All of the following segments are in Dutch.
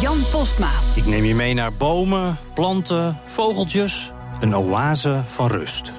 Jan Postma. Ik neem je mee naar bomen, planten, vogeltjes. Een oase van rust.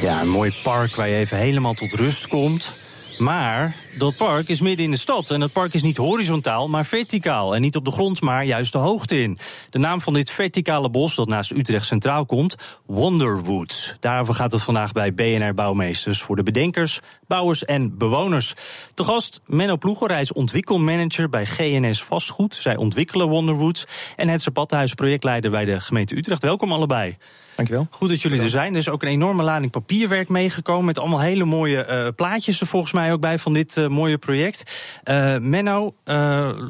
Ja, een mooi park waar je even helemaal tot rust komt. Maar dat park is midden in de stad. En dat park is niet horizontaal, maar verticaal. En niet op de grond, maar juist de hoogte in. De naam van dit verticale bos dat naast Utrecht Centraal komt, Wonderwoods. Daarover gaat het vandaag bij BNR Bouwmeesters. Voor de bedenkers, bouwers en bewoners. Te gast Menno Ploegelreis, ontwikkelmanager bij GNS Vastgoed. Zij ontwikkelen Wonderwoods. En het Zapathuis, projectleider bij de gemeente Utrecht. Welkom allebei. Dankjewel. Goed dat jullie er zijn. Er is ook een enorme lading papierwerk meegekomen. Met allemaal hele mooie uh, plaatjes er volgens mij ook bij van dit uh, mooie project. Uh, Menno,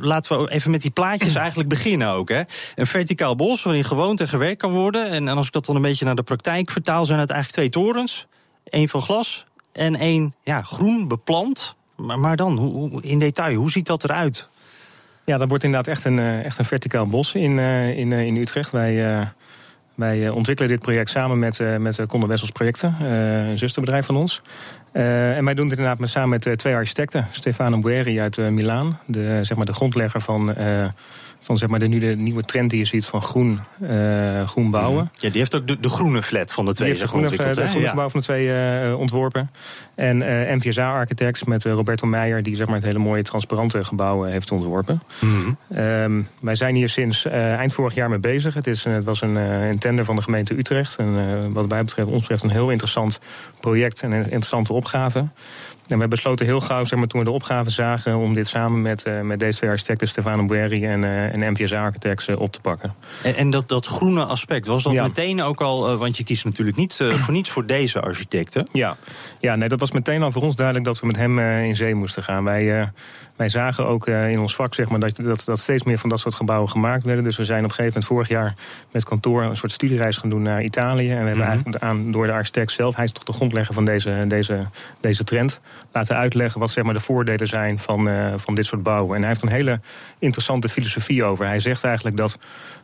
laten we even met die plaatjes eigenlijk beginnen ook. Hè. Een verticaal bos waarin gewoond en gewerkt kan worden. En, en als ik dat dan een beetje naar de praktijk vertaal, zijn het eigenlijk twee torens. Eén van glas en één ja, groen beplant. Maar, maar dan, hoe, in detail, hoe ziet dat eruit? Ja, dat wordt inderdaad echt een, echt een verticaal bos in, in, in Utrecht. Wij wij eh, ontwikkelen dit project samen met, uh, met Conde Wessels Projecten, een zusterbedrijf van ons. En wij doen dit inderdaad met, samen met twee architecten. Stefano Bueri uit Milaan, de, zeg maar de grondlegger van van zeg maar de, nu de nieuwe trend die je ziet van groen, uh, groen bouwen. Ja, die heeft ook de, de groene flat van de twee die heeft de groene, de groene gebouw van de twee uh, ontworpen. En uh, eh, MVSA Architects met Roberto Meijer, die zeg maar het hele mooie transparante gebouw heeft ontworpen. Mm -hmm. um, wij zijn hier sinds eind vorig jaar mee bezig. Het, is, het was een, een tender van de gemeente Utrecht. En wat wij betreft, ons betreft een heel interessant project en een interessante opgave. En we besloten heel gauw, zeg maar, toen we de opgave zagen, om dit samen met, uh, met deze twee architecten, Stefano Bueri en, uh, en MVS Architects, uh, op te pakken. En, en, dat, dat groene aspect, was dat meteen ook al, want je kiest natuurlijk niet voor niets voor deze architecten? Ja. ja, nee, dat was meteen al voor ons duidelijk dat we met hem in zee moesten gaan. Wij, wij zagen ook in ons vak zeg maar, dat, dat, dat steeds meer van dat soort gebouwen gemaakt werden. Dus we zijn op een gegeven moment vorig jaar met kantoor een soort studiereis gaan doen naar Italië. En we hebben mm -hmm. eigenlijk aan, door de architect zelf, hij is toch de grondlegger van deze, deze, deze trend laten uitleggen wat zeg maar, de voordelen zijn van, uh, van dit soort bouwen. En hij heeft een hele interessante filosofie over. Hij zegt eigenlijk dat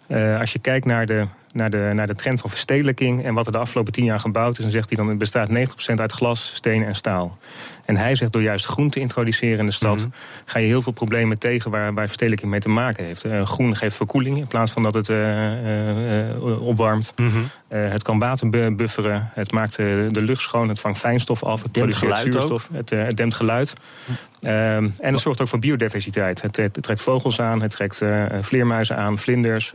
uh, als je kijkt naar de, naar, de, naar de trend van verstedelijking en wat er de afgelopen tien jaar gebouwd is, dan zegt hij dan het bestaat 90% uit glas, steen en staal. En hij zegt door juist groen te introduceren in de stad, mm -hmm. ga je heel veel problemen tegen waar, waar verstedelijking mee te maken heeft. Uh, groen geeft verkoeling in plaats van dat het uh, opwarmt. Mm -hmm. het kan water bufferen, het maakt de lucht schoon, het vangt fijnstof af, het produceert zuurstof, het, het, dempt geluid. Um, en het zorgt ook voor biodiversiteit. Het, het, trekt vogels aan, het trekt vleermuizen aan, vlinders.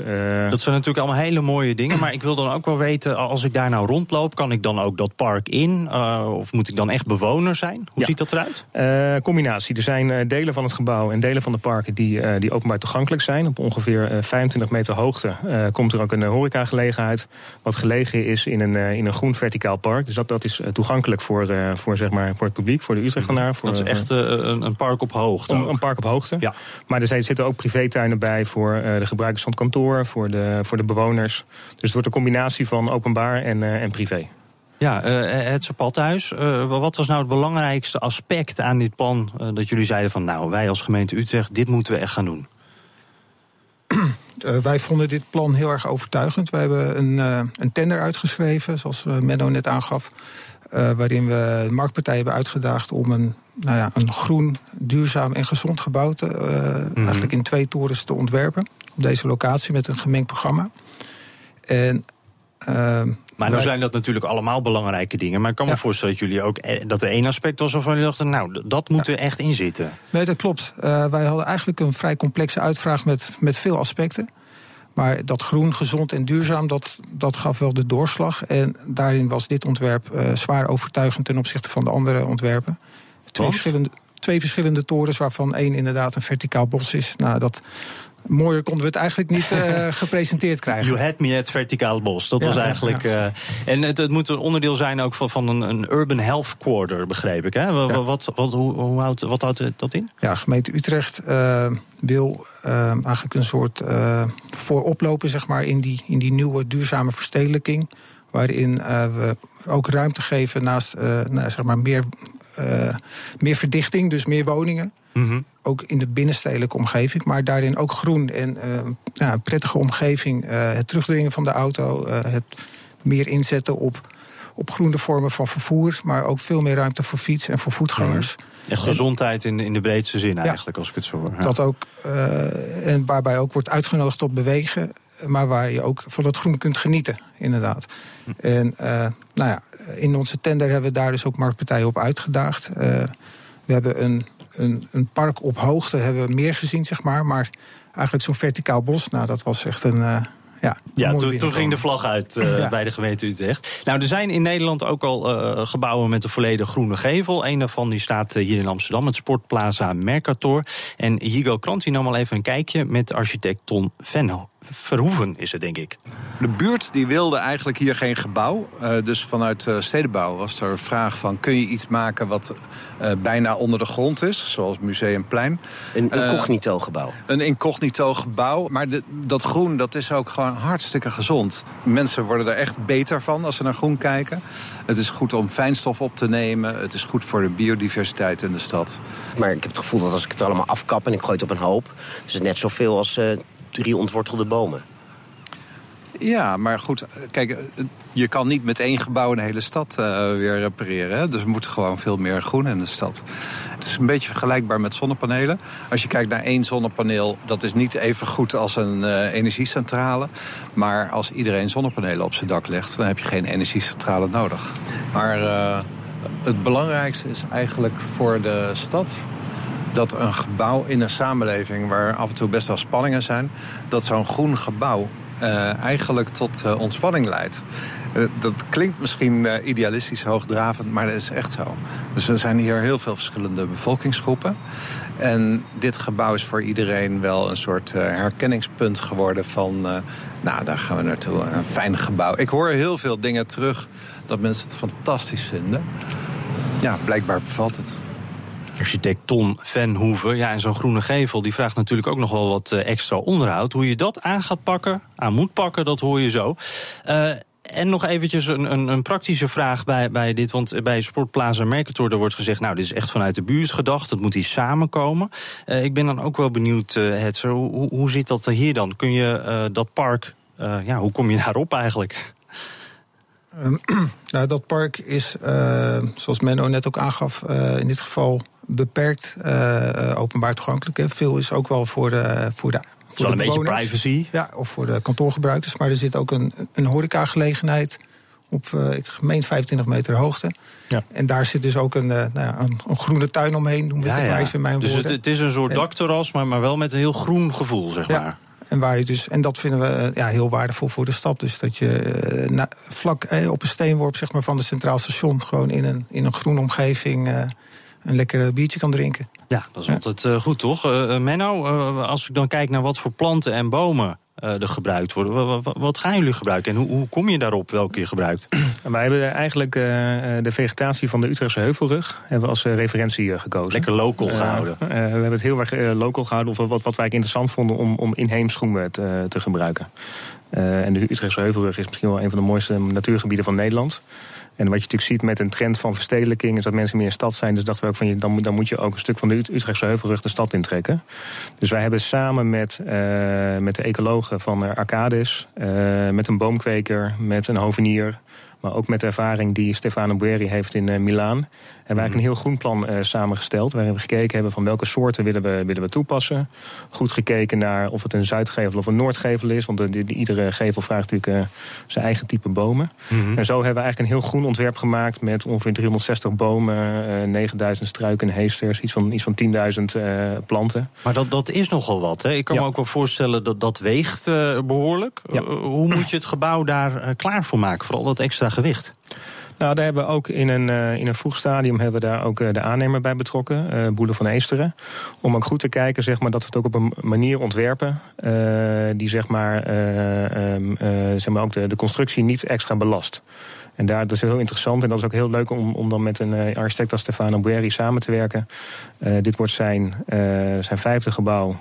dat zijn natuurlijk allemaal hele mooie dingen. Maar ik wil dan ook wel weten, als ik daar nou rondloop, kan ik dan ook dat park in? of moet ik dan echt bewoner zijn? Hoe ja. ziet dat eruit? Combinatie. Er zijn delen van het gebouw en delen van de parken die, die openbaar toegankelijk zijn. Op ongeveer 25 meter hoogte komt er ook een horecagelegenheid. Wat gelegen is in een, in een groen verticaal park. Dus dat, dat is toegankelijk voor, voor, zeg maar, voor het publiek, voor de Utrechternaar. Voor, dat is echt een, een, park op hoogte? Een, een, park op hoogte. Ja. Maar er zitten ook privétuinen bij voor de gebruikers van het kantoor, voor de, voor de bewoners. Dus het wordt een combinatie van openbaar en, en privé. Ja, uh, het Zapathuis. Uh, wat was nou het belangrijkste aspect aan dit plan uh, dat jullie zeiden van nou, wij als gemeente Utrecht, dit moeten we echt gaan doen? wij vonden dit plan heel erg overtuigend. We hebben een, een tender uitgeschreven, zoals Menno net aangaf. waarin we de marktpartijen hebben uitgedaagd om een, nou ja, een groen, duurzaam en gezond gebouw te, mm. eigenlijk in twee torens te ontwerpen. Op deze locatie met een gemengd programma. En maar dan zijn dat natuurlijk allemaal belangrijke dingen. Maar ik kan me ja. voorstellen dat jullie ook dat er één aspect was waarvan jullie dachten, nou, dat moet er echt in zitten. Nee, dat klopt. Uh, wij hadden eigenlijk een vrij complexe uitvraag met, met veel aspecten. Maar dat groen, gezond en duurzaam, dat, dat gaf wel de doorslag. En daarin was dit ontwerp zwaar overtuigend ten opzichte van de andere ontwerpen. Twee verschillende, twee verschillende torens, waarvan één inderdaad een verticaal bos is. Nou, dat, mooier konden we het eigenlijk niet uh, gepresenteerd krijgen. You had me at verticaal bos. Dat was eigenlijk. Ja. Uh, en het, het, moet een onderdeel zijn ook van, van een, een urban health quarter, begreep ik. Hè? Wat, ja. wat, wat, hoe, hoe houdt, wat houdt dat in? Ja, gemeente Utrecht uh, wil eigenlijk een soort vooroplopen zeg maar, in, die, in die nieuwe duurzame verstedelijking. Waarin we ook ruimte geven naast nou, zeg maar meer, meer verdichting, dus meer woningen. Mm -hmm. Ook in de binnenstedelijke omgeving, maar daarin ook groen en uh, ja, een prettige omgeving. Uh, het terugdringen van de auto, het meer inzetten op, op groene vormen van vervoer, maar ook veel meer ruimte voor fiets en voor voetgangers. Mm. Echt gezondheid in, in de breedste zin eigenlijk, ja, als ik het zo hoor. Ja. Dat ook, en waarbij ook wordt uitgenodigd tot bewegen, maar waar je ook van het groen kunt genieten, inderdaad. En nou ja, in onze tender hebben we daar dus ook marktpartijen op uitgedaagd. we hebben een een, een, park op hoogte hebben we meer gezien, zeg maar. Maar eigenlijk zo'n verticaal bos, nou, dat was echt een. Uh, ja, ja toen, toen ging de vlag uit uh, ja. bij de gemeente Utrecht. Nou, er zijn in Nederland ook al uh, gebouwen met een volledig groene gevel. Een daarvan die staat hier in Amsterdam, het Sportplaza Mercator. En Higo Krant nam al even een kijkje met architect Ton Venno. Verhoeven is het, denk ik. De buurt die wilde eigenlijk hier geen gebouw. Uh, dus vanuit uh, stedenbouw was er een vraag van... kun je iets maken wat uh, bijna onder de grond is, zoals Museumplein. Een incognito gebouw. Een incognito gebouw. Maar de, dat groen dat is ook gewoon hartstikke gezond. Mensen worden er echt beter van als ze naar groen kijken. Het is goed om fijnstof op te nemen. Het is goed voor de biodiversiteit in de stad. Maar ik heb het gevoel dat als ik het allemaal afkap en ik gooi het op een hoop... is het net zoveel als drie ontwortelde bomen. Ja, maar goed, kijk, je kan niet met één gebouw een hele stad uh, weer repareren. Hè? Dus we moeten gewoon veel meer groen in de stad. Het is een beetje vergelijkbaar met zonnepanelen. Als je kijkt naar één zonnepaneel, dat is niet even goed als een uh, energiecentrale. Maar als iedereen zonnepanelen op zijn dak legt, dan heb je geen energiecentrale nodig. Maar uh, het belangrijkste is eigenlijk voor de stad dat een gebouw in een samenleving waar af en toe best wel spanningen zijn, dat zo'n groen gebouw uh, eigenlijk tot uh, ontspanning leidt. Uh, dat klinkt misschien idealistisch hoogdravend, maar dat is echt zo. Dus er zijn hier heel veel verschillende bevolkingsgroepen. En dit gebouw is voor iedereen wel een soort herkenningspunt geworden van... nou, daar gaan we naartoe, een fijn gebouw. Ik hoor heel veel dingen terug dat mensen het fantastisch vinden. Ja, blijkbaar bevalt het. Architect Ton Venhoeven. Ja, en zo'n groene gevel die vraagt natuurlijk ook nog wel wat extra onderhoud. Hoe je dat aan gaat pakken, aan moet pakken, dat hoor je zo. Uh, en nog eventjes een, een, een, praktische vraag bij, bij dit. Want bij Sportplaza Mercator er wordt gezegd... nou, dit is echt vanuit de buurt gedacht, het moet hier samenkomen. Uh, ik ben dan ook wel benieuwd, Hetzer, hoe, hoe zit dat hier dan? Kun je dat park, ja, hoe kom je daarop eigenlijk? Um, nou, dat park is, zoals Menno net ook aangaf, in dit geval beperkt uh, openbaar toegankelijk. Hè. Veel is ook wel voor de. Voor de wel een beetje privacy. Ja, of voor de kantoorgebruikers. Maar er zit ook een, een horecagelegenheid op, uh, ik meen 25 meter hoogte. Ja. En daar zit dus ook een, uh, nou ja, een, een, groene tuin omheen, noem ik ja, het maar in mijn dus woorden. Dus het, het, is een soort dakterras, maar, maar wel met een heel groen gevoel, zeg ja. maar. En, waar je dus, en dat vinden we ja, heel waardevol voor de stad. Dus dat je uh, na, vlak op een steenworp zeg maar, van het Centraal Station... gewoon in een, in een groene omgeving een lekker biertje kan drinken. Ja, dat is ja. altijd uh, goed, toch? Uh, Menno, uh, als ik dan kijk naar wat voor planten en bomen er gebruikt worden... Wat, wat, gaan jullie gebruiken en hoe, hoe, kom je daarop welke je gebruikt? Wij hebben eigenlijk de vegetatie van de Utrechtse Heuvelrug hebben we als referentie gekozen. Lekker local gehouden. we hebben het heel erg local gehouden, of wat, wat wij interessant vonden om, om inheems groen te, te gebruiken. en de Utrechtse Heuvelrug is misschien wel een van de mooiste natuurgebieden van Nederland. En wat je natuurlijk ziet met een trend van verstedelijking... is dat mensen meer in stad zijn. Dus dachten we ook van, dan, dan moet je ook een stuk van de Utrechtse Heuvelrug de stad intrekken. Dus wij hebben samen met, uh, met de ecologen van Arcadis... Uh, met een boomkweker, met een hovenier... Maar ook met de ervaring die Stefano Bueri heeft in uh, Milaan. Hebben we eigenlijk een heel groen plan uh, samengesteld. Waarin we gekeken hebben van welke soorten willen we, willen we toepassen. Goed gekeken naar of het een zuidgevel of een noordgevel is. Want de, de, de, iedere gevel vraagt natuurlijk uh, zijn eigen type bomen. Mm -hmm. En zo hebben we eigenlijk een heel groen ontwerp gemaakt. Met ongeveer 360 bomen, 9000 struiken en heesters. Iets van, iets van 10.000 planten. Maar dat, dat is nogal wat. Hè? Ik kan ja. me ook wel voorstellen dat dat weegt behoorlijk. Ja. hoe moet je het gebouw daar klaar voor maken? Vooral dat extra gewicht? Nou, daar hebben we ook in een, uh, in een vroeg stadium hebben we daar ook uh, de aannemer bij betrokken, uh, Boele van Eesteren. Om ook goed te kijken zeg maar, dat we het ook op een manier ontwerpen die zeg maar, um, zeg maar ook de constructie niet extra belast. En daar, dat is heel interessant en dat is ook heel leuk om, om dan met een uh, architect als Stefano Bueri samen te werken. Uh, dit wordt zijn, uh, zijn vijfde gebouw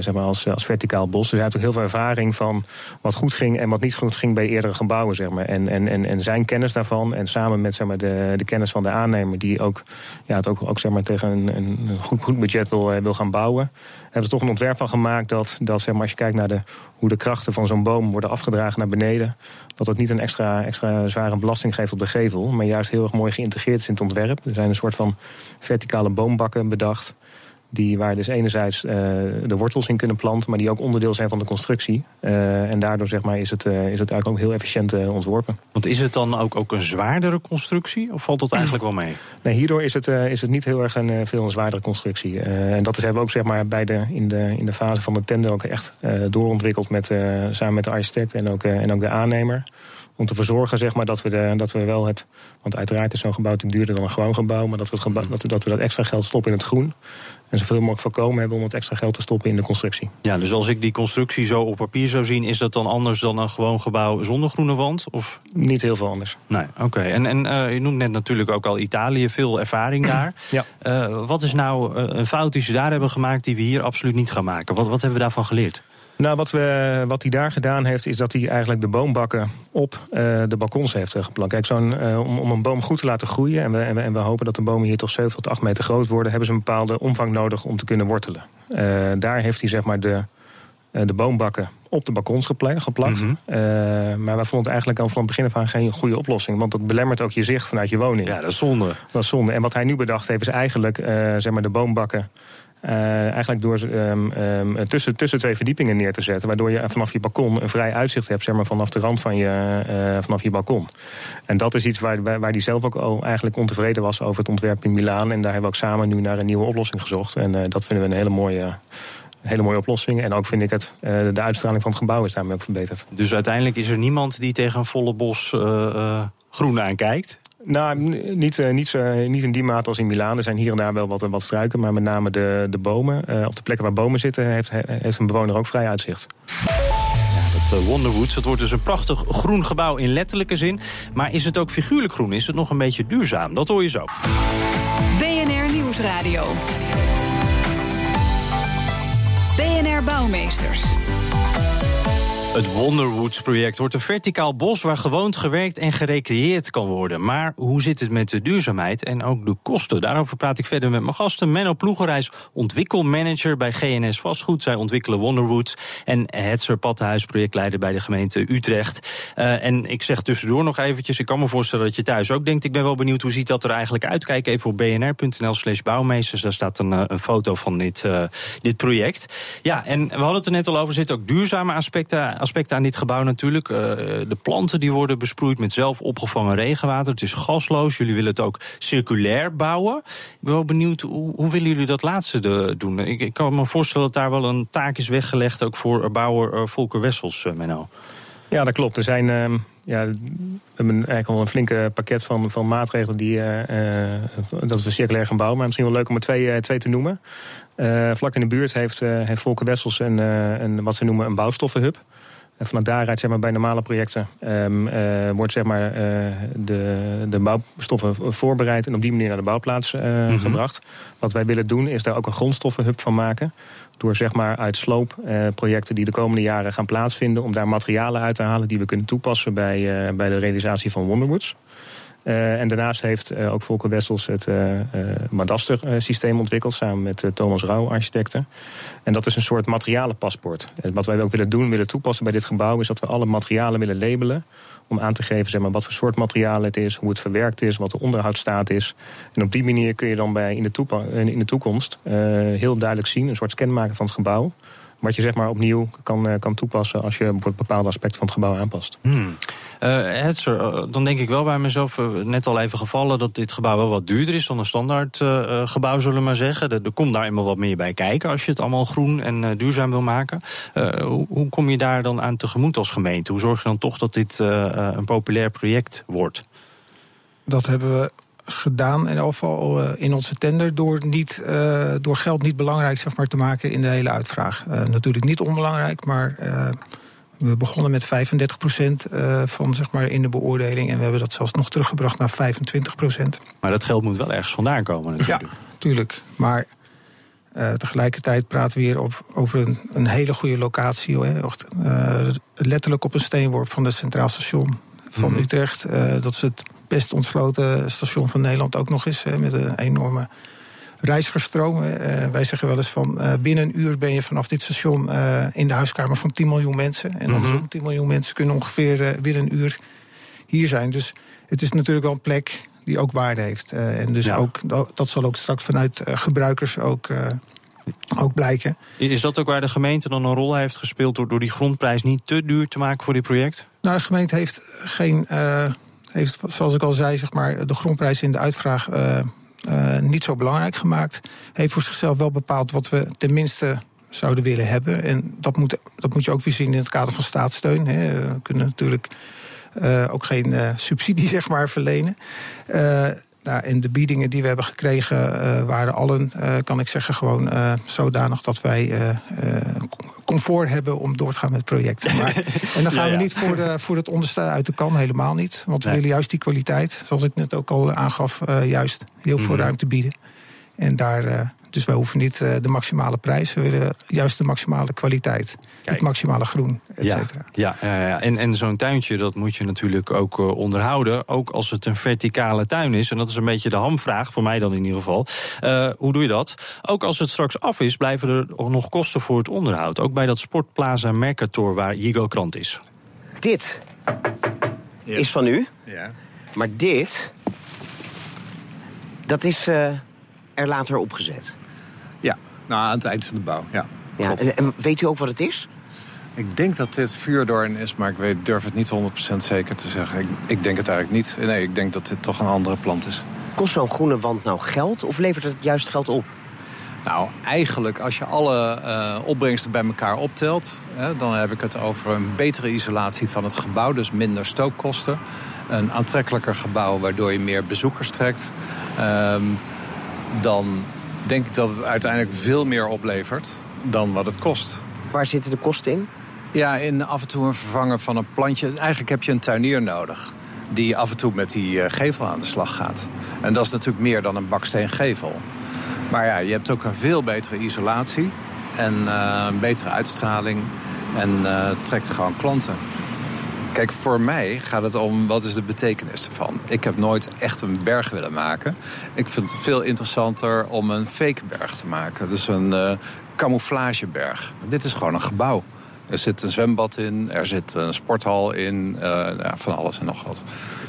zeg maar als, als verticaal bos. Dus hij heeft ook heel veel ervaring van wat goed ging en wat niet goed ging bij eerdere gebouwen. Zeg maar. en, en, en, en zijn kennis daarvan en samen met zeg maar, de, de kennis van de aannemer, die ook, ja, het ook, ook zeg maar, tegen een, een goed, goed budget wil, wil gaan bouwen hebben ze toch een ontwerp van gemaakt dat, dat zeg maar, als je kijkt naar de, hoe de krachten van zo'n boom worden afgedragen naar beneden, dat het niet een extra, extra zware belasting geeft op de gevel, maar juist heel erg mooi geïntegreerd is in het ontwerp. Er zijn een soort van verticale boombakken bedacht. Die, waar dus enerzijds uh, de wortels in kunnen planten, maar die ook onderdeel zijn van de constructie. Uh, en daardoor zeg maar, is, het, uh, is het eigenlijk ook heel efficiënt ontworpen. Want is het dan ook, ook een zwaardere constructie? Of valt dat eigenlijk wel mee? Nee, hierdoor is het, is het niet heel erg een veel een zwaardere constructie. en dat is, hebben we ook zeg maar, bij de, in, de, in de fase van de tender ook echt doorontwikkeld met, samen met de architect en ook, en ook de aannemer om te verzorgen zeg maar, dat, we de, dat we wel het... Want uiteraard is zo'n gebouw duurder dan een gewoon gebouw... maar dat we, gebouw, dat, we, dat we dat extra geld stoppen in het groen. En zoveel mogelijk voorkomen hebben om het extra geld te stoppen in de constructie. Ja, dus als ik die constructie zo op papier zou zien... is dat dan anders dan een gewoon gebouw zonder groene wand? Of? Niet heel veel anders. Nee, oké. En, en uh, je noemt net natuurlijk ook al Italië, veel ervaring daar. Ja. Uh, wat is nou uh, een fout die ze daar hebben gemaakt... die we hier absoluut niet gaan maken? Wat, wat hebben we daarvan geleerd? Nou, wat, we, wat hij daar gedaan heeft, is dat hij eigenlijk de boombakken op uh, de balkons heeft geplant. Kijk, zo'n, uh, om, om een boom goed te laten groeien, en we, en we, en we hopen dat de bomen hier toch 7 tot 8 meter groot worden, hebben ze een bepaalde omvang nodig om te kunnen wortelen. Uh, daar heeft hij zeg maar de, de boombakken op de balkons geplakt. Mm -hmm. maar wij vonden het eigenlijk al van het begin af aan geen goede oplossing. Want dat belemmert ook je zicht vanuit je woning. Ja, dat is zonde. Dat is zonde. En wat hij nu bedacht heeft, is eigenlijk zeg maar de boombakken uh, eigenlijk door um, um, tussen, tussen twee verdiepingen neer te zetten. Waardoor je vanaf je balkon een vrij uitzicht hebt, zeg maar, vanaf de rand van je, uh, vanaf je balkon. En dat is iets waar, waar, hij zelf ook al eigenlijk ontevreden was over het ontwerp in Milaan. En daar hebben we ook samen nu naar een nieuwe oplossing gezocht. En uh, dat vinden we een hele mooie hele mooie oplossing. En ook vind ik het, de uitstraling van het gebouw is daarmee ook verbeterd. Dus uiteindelijk is er niemand die tegen een volle bos uh, groen aankijkt? Nou, niet, uh, niet, uh, niet in die mate als in Milaan. Er zijn hier en daar wel wat, wat struiken, maar met name de, de bomen. Uh, op de plekken waar bomen zitten heeft, heeft een bewoner ook vrij uitzicht. Ja, dat Wonderwoods, dat wordt dus een prachtig groen gebouw in letterlijke zin. Maar is het ook figuurlijk groen? Is het nog een beetje duurzaam? Dat hoor je zo. BNR Nieuwsradio. BNR Bouwmeesters. Het Wonderwoods-project wordt een verticaal bos waar gewoond, gewerkt en gerecreëerd kan worden. Maar hoe zit het met de duurzaamheid en ook de kosten? Daarover praat ik verder met mijn gasten. Menno Ploegerijs, ontwikkelmanager bij GNS Vastgoed. Zij ontwikkelen Wonderwoods. En Hetzer Pattenhuis, projectleider bij de gemeente Utrecht. Uh, en ik zeg tussendoor nog eventjes, ik kan me voorstellen dat je thuis ook denkt... ik ben wel benieuwd, hoe ziet dat er eigenlijk uit? Kijk even op bnr.nl slash bouwmeesters. Daar staat een, een foto van dit, uh, dit project. Ja, en we hadden het er net al over, er zitten ook duurzame aspecten aspecten aan dit gebouw natuurlijk. Uh, de planten die worden besproeid met zelf opgevangen regenwater. Het is gasloos. Jullie willen het ook circulair bouwen. Ik ben wel benieuwd, hoe, willen jullie dat laatste doen? Ik, ik, kan me voorstellen dat daar wel een taak is weggelegd... ook voor bouwer uh, Volker Wessels, Menno. Ja, dat klopt. Er zijn... Uh, ja, eigenlijk al een flinke pakket van, van maatregelen die uh, dat we circulair gaan bouwen. Maar misschien wel leuk om er twee, twee te noemen. vlak in de buurt heeft, heeft Volker Wessels een, wat ze noemen een bouwstoffenhub. En vanuit daaruit zeg maar, bij normale projecten um, uh, wordt zeg maar, uh, de, de bouwstoffen voorbereid en op die manier naar de bouwplaats uh, mm -hmm. gebracht. Wat wij willen doen is daar ook een grondstoffenhub van maken. Door zeg maar, uit sloopprojecten die de komende jaren gaan plaatsvinden, om daar materialen uit te halen die we kunnen toepassen bij, bij de realisatie van Wonderwoods. Uh, en daarnaast heeft uh, ook Volker Wessels het uh, Madaster-systeem ontwikkeld... samen met Thomas Rauw, architecten. En dat is een soort materialenpaspoort. En wat wij ook willen doen, willen toepassen bij dit gebouw... is dat we alle materialen willen labelen... om aan te geven zeg maar, wat voor soort materiaal het is... hoe het verwerkt is, wat de onderhoudsstaat is. En op die manier kun je dan bij in, de in de toekomst heel duidelijk zien... een soort scan maken van het gebouw wat je zeg maar opnieuw kan, kan toepassen als je een bepaald aspect van het gebouw aanpast. Hmm. Uh, Hetzer, dan denk ik wel bij mezelf, uh, net al even gevallen... dat dit gebouw wel wat duurder is dan een standaard uh, gebouw, zullen we maar zeggen. Er, er, komt daar eenmaal wat meer bij kijken als je het allemaal groen en duurzaam wil maken. Hoe, hoe, kom je daar dan aan tegemoet als gemeente? Hoe zorg je dan toch dat dit een populair project wordt? Dat hebben we gedaan, in elk geval uh, in onze tender, door, niet, uh, door geld niet belangrijk zeg maar, te maken in de hele uitvraag. Uh, natuurlijk niet onbelangrijk, maar we begonnen met 35 procent van zeg maar, in de beoordeling. En we hebben dat zelfs nog teruggebracht naar 25 procent. Maar dat geld moet wel ergens vandaan komen natuurlijk. Ja, tuurlijk. Maar tegelijkertijd praten we hier op, over een, een, hele goede locatie. letterlijk op een steenworp van het Centraal Station van mm -hmm. Utrecht. dat is het best ontsloten station van Nederland ook nog eens. Hè, met een enorme reizigersstroom. Uh, wij zeggen wel eens van uh, binnen een uur ben je vanaf dit station uh, in de huiskamer van 10 miljoen mensen. En andersom, mm -hmm. 10 miljoen mensen kunnen ongeveer binnen een uur hier zijn. Dus het is natuurlijk wel een plek die ook waarde heeft. en dus ja. ook, dat, dat, zal ook straks vanuit gebruikers ook, ook blijken. Is dat ook waar de gemeente dan een rol heeft gespeeld... door, door die grondprijs niet te duur te maken voor dit project? Nou, de gemeente heeft geen heeft, zoals ik al zei, zeg maar, de grondprijs in de uitvraag uh, uh, niet zo belangrijk gemaakt. Heeft voor zichzelf wel bepaald wat we tenminste zouden willen hebben. En dat moet, dat moet je ook weer zien in het kader van staatssteun. Hè. We kunnen natuurlijk uh, ook geen subsidie zeg maar, verlenen. Nou, en de biedingen die we hebben gekregen uh, waren allen, uh, kan ik zeggen, gewoon uh, zodanig dat wij comfort hebben om door te gaan met het project. Maar, en dan gaan ja, ja. we niet voor, de, voor het onderste uit de kan, helemaal niet. Want we nee. willen juist die kwaliteit, zoals ik net ook al aangaf, juist heel veel mm. ruimte bieden. En daar, dus wij hoeven niet de maximale prijs, we willen juist de maximale kwaliteit. Kijk. Het maximale groen, et cetera. Ja, ja, ja, en, en zo'n tuintje, dat moet je natuurlijk ook uh, onderhouden. Ook als het een verticale tuin is. En dat is een beetje de hamvraag, voor mij dan in ieder geval. Uh, hoe doe je dat? Ook als het straks af is, blijven er nog kosten voor het onderhoud. Ook bij dat Sportplaza Mercator waar Jigo Krant is. Dit ja. is van u. Ja. Maar dit, dat is uh, er later opgezet. Ja, nou, aan het eind van de bouw, ja. ja. En weet u ook wat het is? Ik denk dat dit vuurdoorn is, maar ik weet, durf het niet 100% zeker te zeggen. Ik, ik, denk het eigenlijk niet. Nee, ik denk dat dit toch een andere plant is. Kost zo'n groene wand nou geld of levert het juist geld op? Nou, eigenlijk als je alle uh, opbrengsten bij elkaar optelt... Hè, dan heb ik het over een betere isolatie van het gebouw. Dus minder stookkosten. Een aantrekkelijker gebouw waardoor je meer bezoekers trekt. Um, dan denk ik dat het uiteindelijk veel meer oplevert dan wat het kost. Waar zitten de kosten in? Ja, in af en toe een vervangen van een plantje. Eigenlijk heb je een tuinier nodig die af en toe met die gevel aan de slag gaat. En dat is natuurlijk meer dan een baksteengevel. Maar ja, je hebt ook een veel betere isolatie en uh, een betere uitstraling en uh, trekt gewoon klanten. Kijk, voor mij gaat het om wat is de betekenis ervan. Ik heb nooit echt een berg willen maken. Ik vind het veel interessanter om een fake berg te maken. Dus een uh, camouflageberg. Dit is gewoon een gebouw. Er zit een zwembad in, er zit een sporthal in, uh, ja, van alles en nog wat.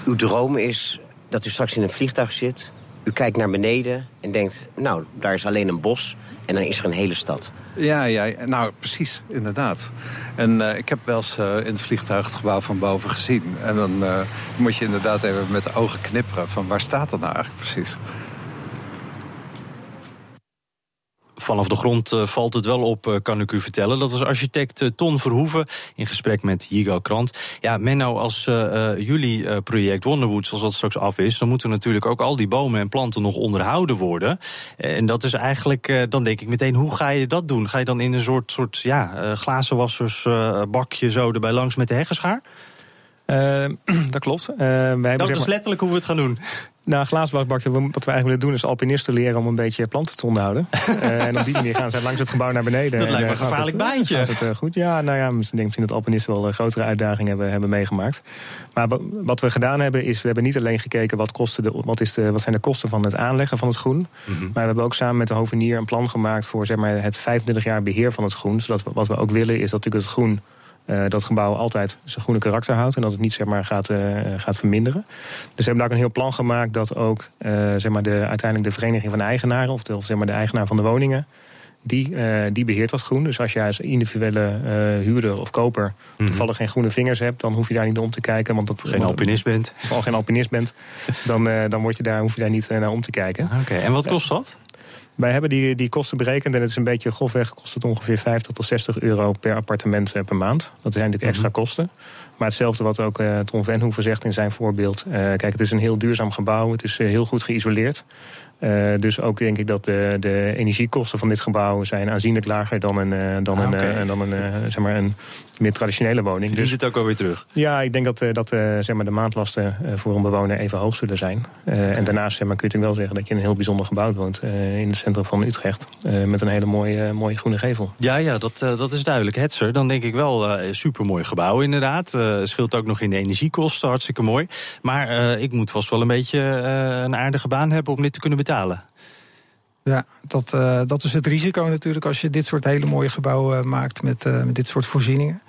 Uw droom is dat u straks in een vliegtuig zit... u kijkt naar beneden en denkt, nou, daar is alleen een bos... en dan is er een hele stad. Ja, ja nou precies, inderdaad. En uh, ik heb wel eens uh, in het vliegtuig het gebouw van boven gezien. En dan uh, moet je inderdaad even met de ogen knipperen... van waar staat dat nou eigenlijk precies? Vanaf de grond uh, valt het wel op, uh, kan ik u vertellen. Dat was architect uh, Ton Verhoeven in gesprek met Jigo Krant. Ja, Menno, als jullie project Wonderwoods, als dat straks af is... dan moeten natuurlijk ook al die bomen en planten nog onderhouden worden. En dat is eigenlijk, dan denk ik meteen, hoe ga je dat doen? Ga je dan in een soort, soort ja, glazenwassersbakje zo erbij langs met de heggenschaar? dat klopt. wij dat is maar... letterlijk hoe we het gaan doen. Nou, glaasbakje, wat we eigenlijk willen doen is alpinisten leren om een beetje planten te onderhouden. uh, en op die manier gaan ze langs het gebouw naar beneden. Dat en, lijkt me een gevaarlijk baantje. Gaat het, uh, goed? Ja, nou ja, ik denk misschien dat alpinisten wel een grotere uitdagingen hebben, hebben meegemaakt. Maar wat we gedaan hebben, is we hebben niet alleen gekeken wat, kosten de, wat, is de, wat zijn de kosten van het aanleggen van het groen. Mm -hmm. Maar we hebben ook samen met de hovenier een plan gemaakt voor zeg maar, het 25 jaar beheer van het groen. Zodat we, wat we ook willen is dat natuurlijk het groen uh, dat gebouw altijd zijn groene karakter houdt en dat het niet zeg maar, gaat, uh, gaat verminderen. Dus we hebben daar ook een heel plan gemaakt dat ook uh, zeg maar de, uiteindelijk de vereniging van de eigenaren, of, de, of zeg maar de eigenaar van de woningen, die, die beheert dat groen. Dus als jij als individuele huurder of koper mm -hmm. toevallig geen groene vingers hebt, dan hoef je daar niet om te kijken. Want dat, geen alpinist bent. Of al geen alpinist bent, dan, dan word je daar, hoef je daar niet naar om te kijken. Oké, okay. en wat kost dat? Wij hebben die, die kosten berekend en het is een beetje grofweg kost het ongeveer 50 tot 60 euro per appartement per maand. Dat zijn natuurlijk extra kosten. Maar hetzelfde wat ook uh, Ton Venhoeven zegt in zijn voorbeeld. Uh, kijk, het is een heel duurzaam gebouw. Het is uh, heel goed geïsoleerd. Uh, dus ook denk ik dat de, de, energiekosten van dit gebouw zijn aanzienlijk lager dan een, uh, dan ah, okay. een, dan een, zeg maar een meer traditionele woning. Die dus, zit ook alweer terug. Ja, ik denk dat, dat zeg maar de maandlasten voor een bewoner even hoog zullen zijn. en daarnaast zeg maar, kun je wel zeggen dat je in een heel bijzonder gebouw woont in het centrum van Utrecht. met een hele mooie, mooie groene gevel. Ja, ja dat, dat is duidelijk. Hetzer, dan denk ik wel supermooi gebouw inderdaad. scheelt ook nog in de energiekosten, hartstikke mooi. Maar ik moet vast wel een beetje een aardige baan hebben om dit te kunnen betalen betalen. Ja, dat, uh, dat is het risico natuurlijk als je dit soort hele mooie gebouwen maakt met, uh, met dit soort voorzieningen.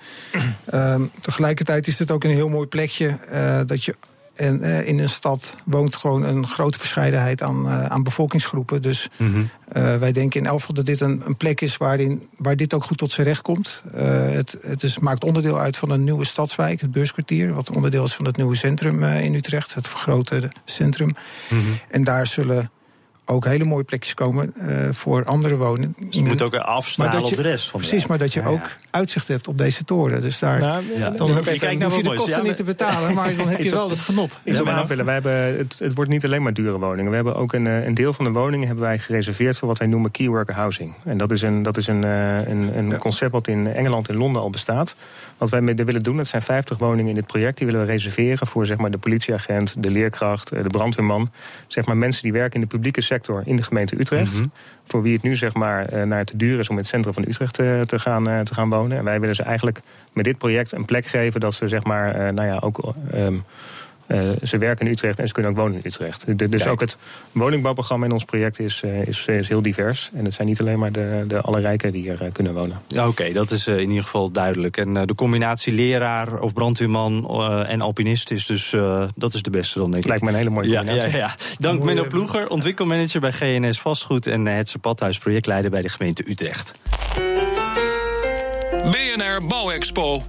um, tegelijkertijd is het ook een heel mooi plekje uh, dat je. En in een stad woont gewoon een grote verscheidenheid aan, aan bevolkingsgroepen. Dus mm -hmm. wij denken in Elfel dat dit een, een, plek is waarin, waar dit ook goed tot zijn recht komt. het het is, maakt onderdeel uit van een nieuwe stadswijk, het beurskwartier. Wat onderdeel is van het nieuwe centrum in Utrecht, het vergrote centrum. Mm -hmm. En daar zullen ook hele mooie plekjes komen uh, voor andere wonen. Dus je moet ook afstaan op de rest van Precies, maar dat je ja, ook uitzicht hebt op deze toren. Dus daar nou, ja. dan hoef je, hoef je de kosten niet te betalen, maar dan heb je wel het genot. Ja, maar willen. Wij hebben, het, het wordt niet alleen maar dure woningen. We hebben ook een, een deel van de woningen hebben wij gereserveerd voor wat wij noemen key worker housing. En dat is een, dat is een, een, een concept wat in Engeland en Londen al bestaat. Wat wij willen doen, dat zijn 50 woningen in dit project. Die willen we reserveren voor zeg maar, de politieagent, de leerkracht, de brandweerman. Zeg maar mensen die werken in de publieke sector in de gemeente Utrecht. Mm -hmm. Voor wie het nu zeg maar naar te duur is om in het centrum van Utrecht te, te, gaan, te gaan wonen. En wij willen ze eigenlijk met dit project een plek geven dat ze zeg maar, nou ja, ook. Um, uh, ze werken in Utrecht en ze kunnen ook wonen in Utrecht. De, dus Kijk. ook het woningbouwprogramma in ons project is, uh, is, is, heel divers. En het zijn niet alleen maar de, de alle rijken die hier uh, kunnen wonen. Ja, Oké, okay, dat is in ieder geval duidelijk. En de combinatie leraar of brandweerman en alpinist is dus dat is de beste dan denk ik. Lijkt me een hele mooie combinatie. Ja, ja, ja. Dank Menno Ploeger, ontwikkelmanager bij GNS Vastgoed... en het Padhuis projectleider bij de gemeente Utrecht. BNR Bouwexpo.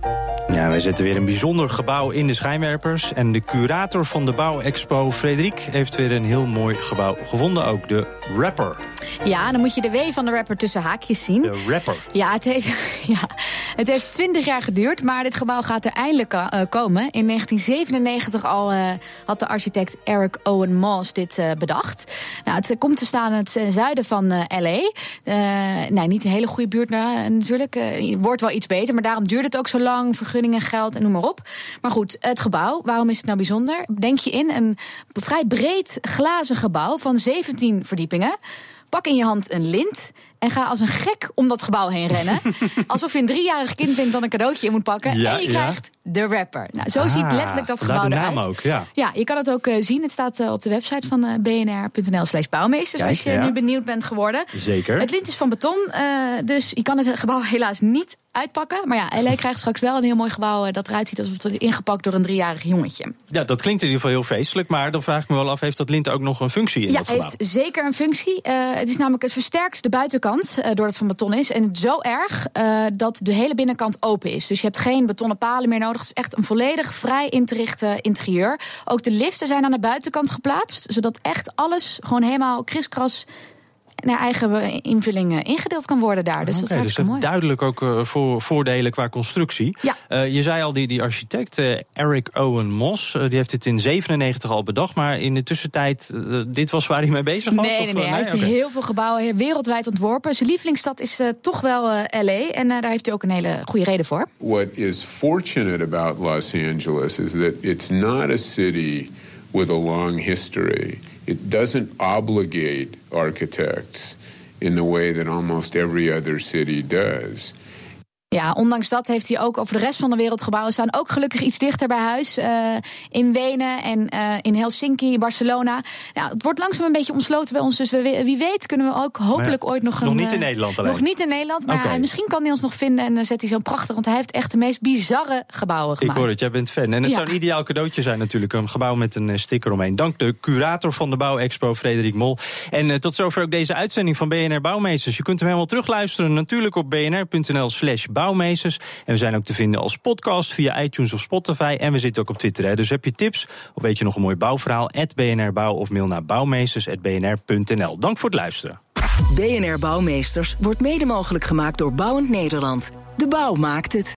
Ja, wij zetten weer een bijzonder gebouw in de schijnwerpers. En de curator van de Bouwexpo, Frederik, heeft weer een heel mooi gebouw gevonden. Ook de Rapper. Ja, dan moet je de W van de rapper tussen haakjes zien. De Rapper. Ja, het heeft, ja, het heeft 20 jaar geduurd, maar dit gebouw gaat er eindelijk uh, komen. In 1997 al uh, had de architect Eric Owen Moss dit uh, bedacht. Nou, het komt te staan in het zuiden van L.A. nee, niet een hele goede buurt natuurlijk. wordt wel iets beter, maar daarom duurt het ook zo lang. Vergunningen, geld en noem maar op. Maar goed, het gebouw, waarom is het nou bijzonder? Denk je in een vrij breed glazen gebouw van 17 verdiepingen. Pak in je hand een lint en ga als een gek om dat gebouw heen rennen. Alsof je een driejarig kind bent dan een cadeautje in moet pakken. Ja, en je ja. krijgt de rapper. Nou, zo Ah, ziet letterlijk dat gebouw de eruit. naam ook, ja. Ja, je kan het ook eh, zien. Het staat eh, op de website van eh, bnr.nl slash bouwmeesters. Kijk, als je ja. nu benieuwd bent geworden. Zeker. Het lint is van beton, dus je kan het gebouw helaas niet uitpakken. Maar ja, LA krijgt straks wel een heel mooi gebouw... dat eruit ziet alsof het wordt ingepakt door een driejarig jongetje. Ja, dat klinkt in ieder geval heel feestelijk. Maar dan vraag ik me wel af, heeft dat lint ook nog een functie in ja, dat gebouw? heeft zeker een functie. Het is namelijk het versterkt de buitenkant, eh, doordat het van beton is. En zo erg eh, dat de hele binnenkant open is. Dus je hebt geen betonnen palen meer nodig. Het is echt een volledig vrij in te richten interieur. Ook de liften zijn aan de buitenkant geplaatst. Zodat echt alles gewoon helemaal kriskras naar eigen invulling eh, ingedeeld kan worden daar. Dus dat is dus hartstikke mooi. duidelijk ook eh, voor, voordelen qua constructie. Ja. Eh, je zei al, die, die architect eh, Eric Owen Moss, eh, die heeft dit in 97 al bedacht. Maar in de tussentijd, eh, dit was waar hij mee bezig was? Nee, of, nee, nee. eh, Hij heeft heel veel gebouwen wereldwijd ontworpen. Zijn lievelingsstad is eh, toch wel eh, LA. En eh, daar heeft hij ook een hele goede reden voor. What is fortunate about Los Angeles is that it's not a city with a long history. It doesn't obligate architects in the way that almost every other city does. Ja, ondanks dat heeft hij ook over de rest van de wereld gebouwen staan. Ook gelukkig iets dichter bij huis. eh, in Wenen en eh, in Helsinki, Barcelona. Ja, het wordt langzaam een beetje omsloten bij ons. Dus we, wie weet kunnen we ook hopelijk ooit nog een... nog niet in eh, Nederland alleen? Nog niet in Nederland, maar misschien kan hij ons nog vinden. En dan zet hij zo'n prachtig, want hij heeft echt de meest bizarre gebouwen Ik gemaakt. hoor het, jij bent fan. En het Ja. zou een ideaal cadeautje zijn natuurlijk. Een gebouw met een sticker omheen. Dank de curator van de Bouwexpo, Frederik Mol. En tot zover ook deze uitzending van BNR Bouwmeesters. Je kunt hem helemaal terugluisteren natuurlijk op bnr.nl slash bouwmeesters. En we zijn ook te vinden als podcast via iTunes of Spotify. En we zitten ook op Twitter. Hè. Dus heb je tips of weet je nog een mooi bouwverhaal? @bnrbouw of mail naar bouwmeesters.bnr.nl. Dank voor het luisteren. BNR Bouwmeesters wordt mede mogelijk gemaakt door Bouwend Nederland. De bouw maakt het.